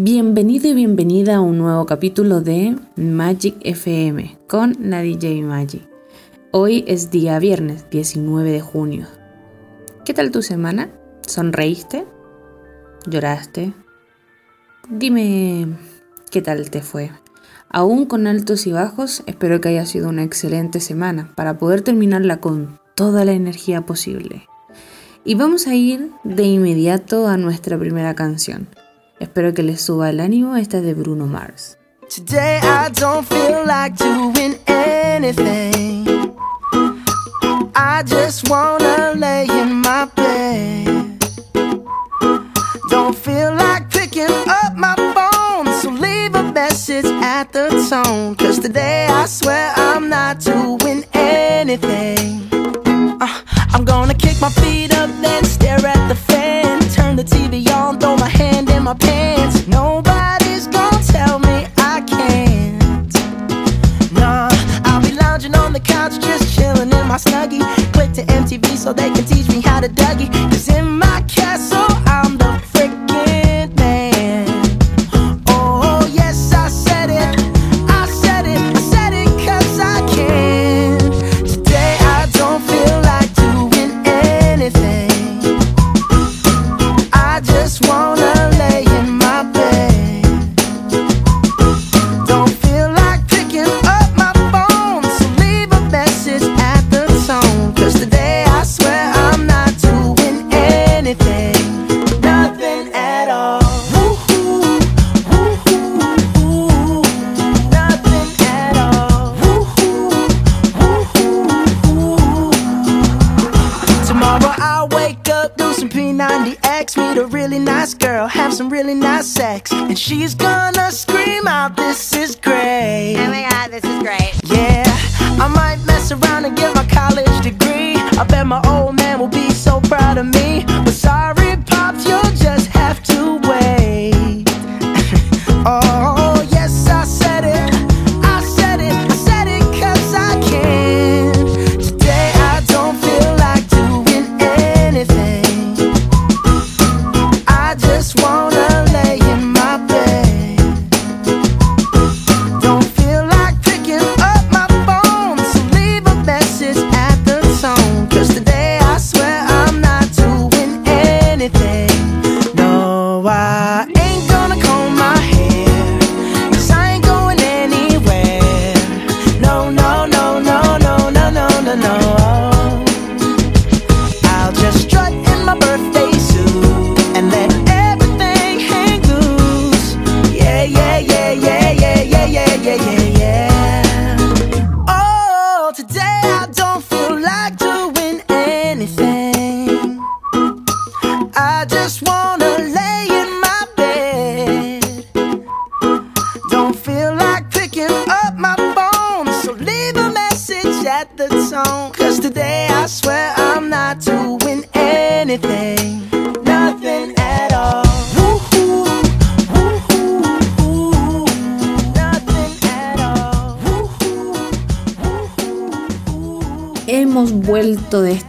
Bienvenido y bienvenida a un nuevo capítulo de Magic FM con la DJ Magic. Hoy es día viernes 19 de junio. ¿Qué tal tu semana? ¿Sonreíste? ¿Lloraste? Dime qué tal te fue. Aún con altos y bajos, espero que haya sido una excelente semana para poder terminarla con toda la energía posible. Y vamos a ir de inmediato a nuestra primera canción. Espero que les suba el ánimo. Esta es de Bruno Mars. Today I don't feel like doing anything. I just wanna lay in my bed. Don't feel like picking up my phone. So leave a message at the tone. Cause today I swear I'm not doing anything. Uh, I'm gonna kick my feet up, then stare at the fan. Turn the TV on, throw my my pants. Nobody's gonna tell me I can't. Nah, I'll be lounging on the couch, just chilling in my snuggie. Click to MTV so they can teach me how to Dougie. Cause in my I might mess around and get my college degree. I bet my old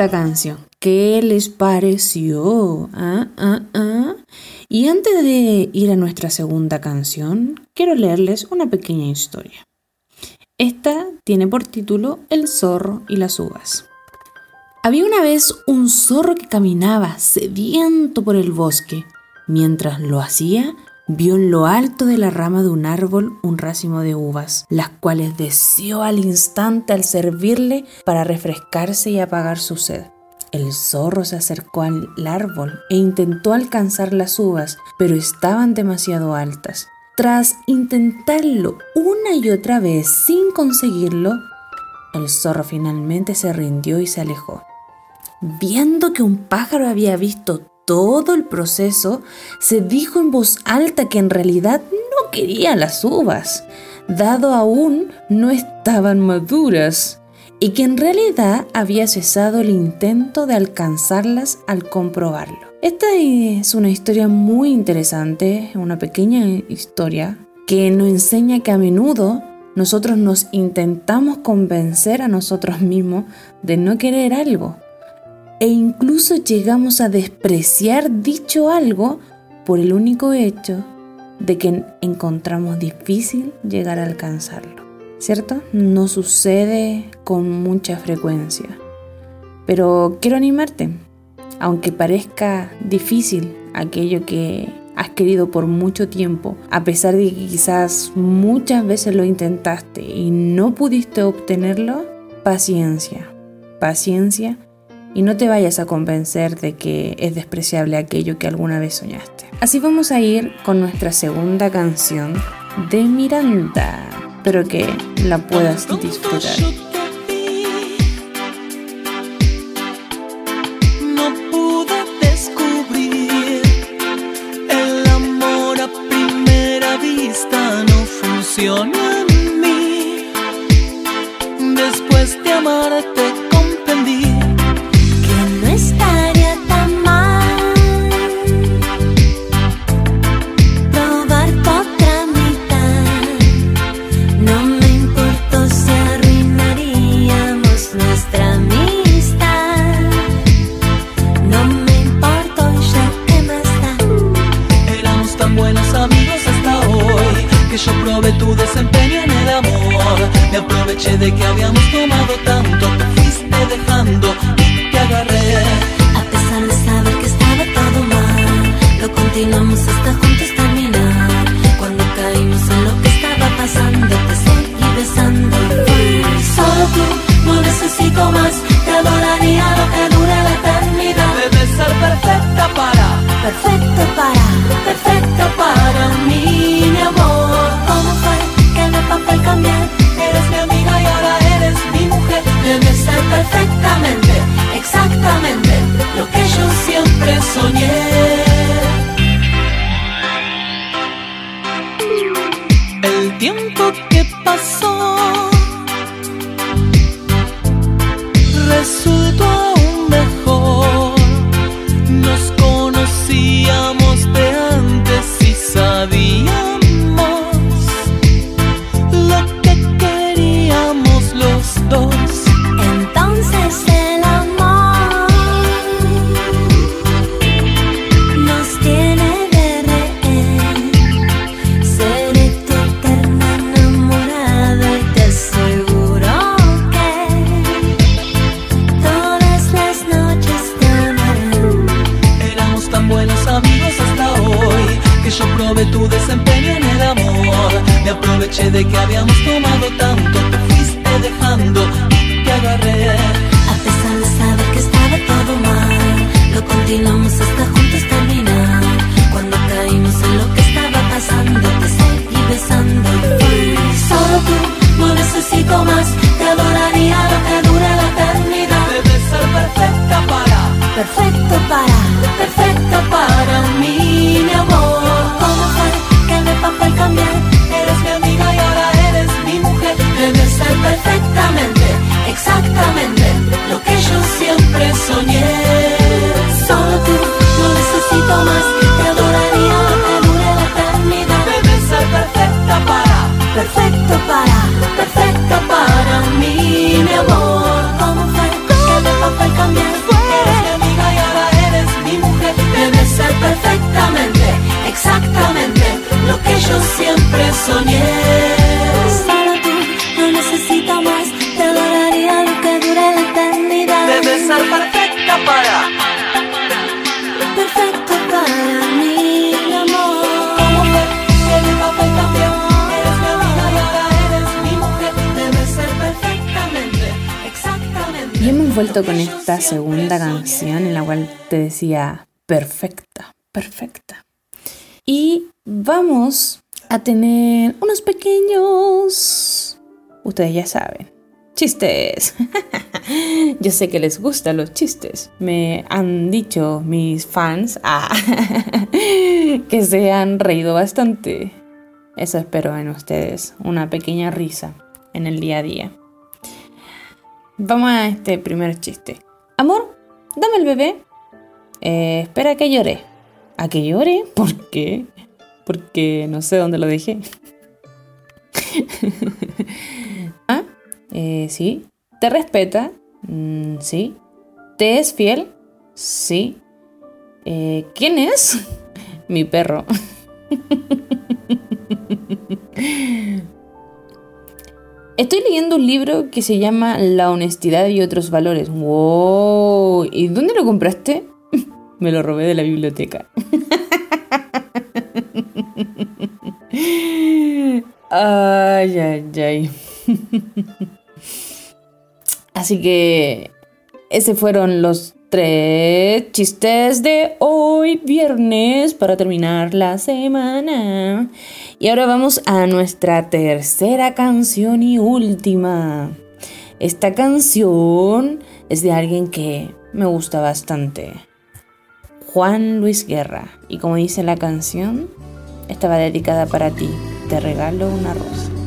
esta canción. ¿Qué les pareció? ¿Ah, ah, ah? Y antes de ir a nuestra segunda canción, quiero leerles una pequeña historia. Esta tiene por título El zorro y las uvas. Había una vez un zorro que caminaba sediento por el bosque. Mientras lo hacía, vio en lo alto de la rama de un árbol un racimo de uvas, las cuales deseó al instante al servirle para refrescarse y apagar su sed. El zorro se acercó al árbol e intentó alcanzar las uvas, pero estaban demasiado altas. Tras intentarlo una y otra vez sin conseguirlo, el zorro finalmente se rindió y se alejó. Viendo que un pájaro había visto todo el proceso, se dijo en voz alta que en realidad no quería las uvas, dado aún no estaban maduras, y que en realidad había cesado el intento de alcanzarlas al comprobarlo. Esta es una historia muy interesante, una pequeña historia que nos enseña que a menudo nosotros nos intentamos convencer a nosotros mismos de no querer algo e incluso llegamos a despreciar dicho algo por el único hecho de que encontramos difícil llegar a alcanzarlo, ¿cierto? No sucede con mucha frecuencia. Pero quiero animarte, aunque parezca difícil aquello que has querido por mucho tiempo, a pesar de que quizás muchas veces lo intentaste y no pudiste obtenerlo, paciencia, paciencia y no te vayas a convencer de que es despreciable aquello que alguna vez soñaste. Así vamos a ir con nuestra segunda canción de Miranda. Espero que la puedas disfrutar. No pude descubrir el amor a primera vista no funciona yo probé tu desempeño en el amor. Me aproveché de que habíamos tomado tanto, te fuiste dejando y te agarré. A pesar de saber que estaba todo mal, lo continuamos hasta juntos terminar. Cuando caímos en lo que estaba pasando, te seguí besando. Solo tú, no necesito más, te adoraría lo que dure la eternidad. Perfecta para Perfecto para, perfecto para mí, mi amor. Ser perfecta para perfecto para mí, mi amor. ¿Cómo fue que mi papel cambió? Eres mi amiga y ahora eres mi mujer. Debe ser perfectamente, exactamente. Y hemos vuelto con esta segunda canción en la cual te decía perfecta, perfecta. Y vamos a tener unos pequeños, ustedes ya saben, chistes. Yo sé que les gustan los chistes. Me han dicho mis fans ah, que se han reído bastante. Eso espero en ustedes, una pequeña risa en el día a día. Vamos a este primer chiste. Amor, dame el bebé. Eh, espera a que llore. ¿A que llore? ¿Por qué? Porque no sé dónde lo dejé. Eh, sí. Te respeta, mm, sí. Te es fiel, sí. Eh, ¿Quién es? Mi perro. Estoy leyendo un libro que se llama La honestidad y otros valores. ¡Wow! ¿Y dónde lo compraste? Me lo robé de la biblioteca. ay, ay, ay. Así que esos fueron los tres chistes de hoy viernes para terminar la semana. Y ahora vamos a nuestra tercera canción y última. Esta canción es de alguien que me gusta bastante. Juan Luis Guerra. Y como dice la canción, estaba dedicada para ti. Te regalo una rosa.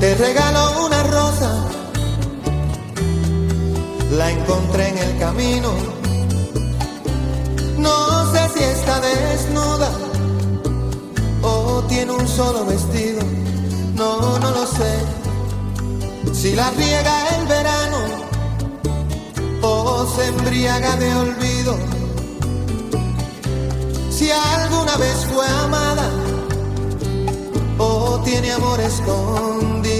Te regalo una rosa, la encontré en el camino. No sé si está desnuda o tiene un solo vestido. No, no lo sé. Si la riega el verano o se embriaga de olvido. Si alguna vez fue amada tiene amor escondido.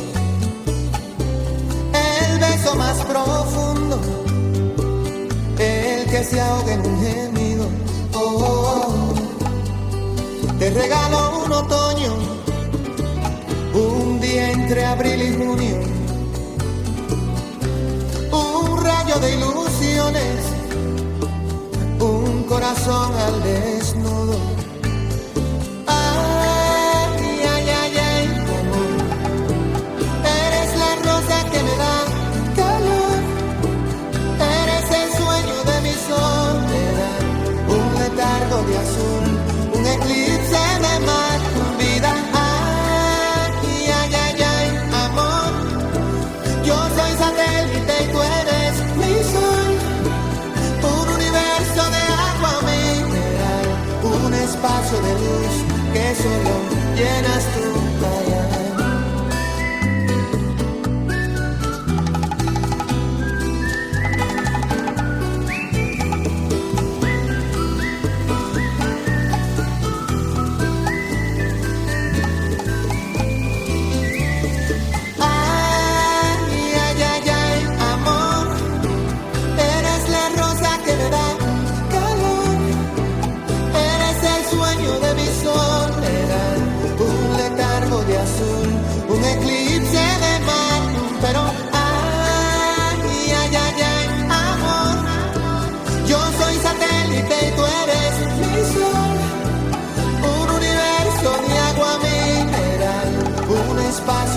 gemido. Te regalo un otoño, un día entre abril y junio, un rayo de ilusiones, un corazón al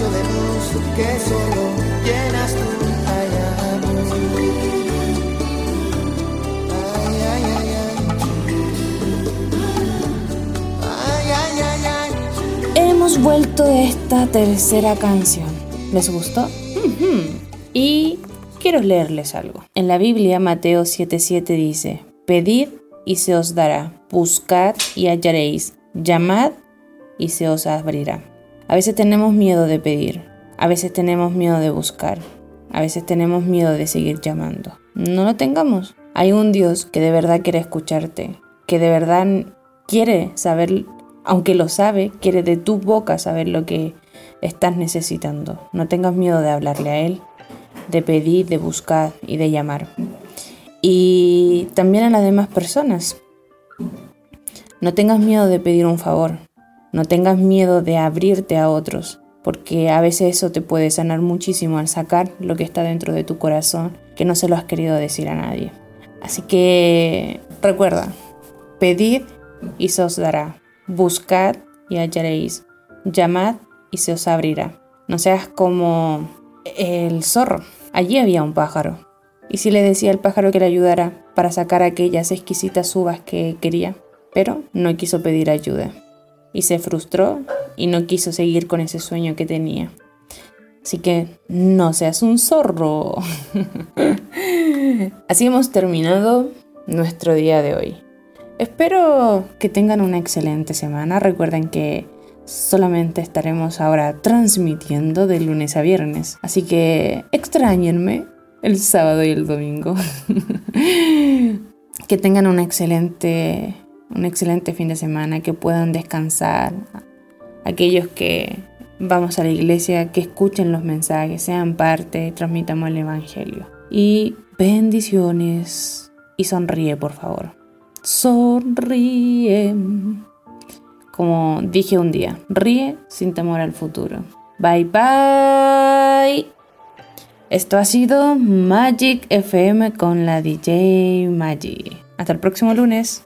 espacio de luz que solo llenas tú. Ay, amor. Ay, ay, ay, ay. Ay, ay, ay, ay. Hemos vuelto de esta tercera canción. ¿Les gustó? Y quiero leerles algo. En la Biblia, Mateo 7:7 dice, Pedid y se os dará, buscad y hallaréis, llamad y se os abrirá. A veces tenemos miedo de pedir, a veces tenemos miedo de buscar, a veces tenemos miedo de seguir llamando. No lo tengamos. Hay un Dios que de verdad quiere escucharte, que de verdad quiere saber, aunque lo sabe, quiere de tu boca saber lo que estás necesitando. No tengas miedo de hablarle a Él, de pedir, de buscar y de llamar. Y también a las demás personas. No tengas miedo de pedir un favor. No tengas miedo de abrirte a otros, porque a veces eso te puede sanar muchísimo al sacar lo que está dentro de tu corazón, que no se lo has querido decir a nadie. Así que recuerda, pedid y se os dará, buscad y hallaréis, llamad y se os abrirá. No seas como el zorro. Allí había un pájaro. Y si le decía al pájaro que le ayudara para sacar aquellas exquisitas uvas que quería, pero no quiso pedir ayuda. Y se frustró y no quiso seguir con ese sueño que tenía. Así que no seas un zorro. Así hemos terminado nuestro día de hoy. Espero que tengan una excelente semana. Recuerden que solamente estaremos ahora transmitiendo de lunes a viernes. Así que extrañenme el sábado y el domingo. que tengan un excelente, un excelente fin de semana, que puedan descansar. Aquellos que vamos a la iglesia, que escuchen los mensajes, sean parte, transmitamos el Evangelio. Y bendiciones. Y sonríe, por favor. Sonríe. Como dije un día, ríe sin temor al futuro. Bye bye. Esto ha sido Magic FM con la DJ Magic. Hasta el próximo lunes.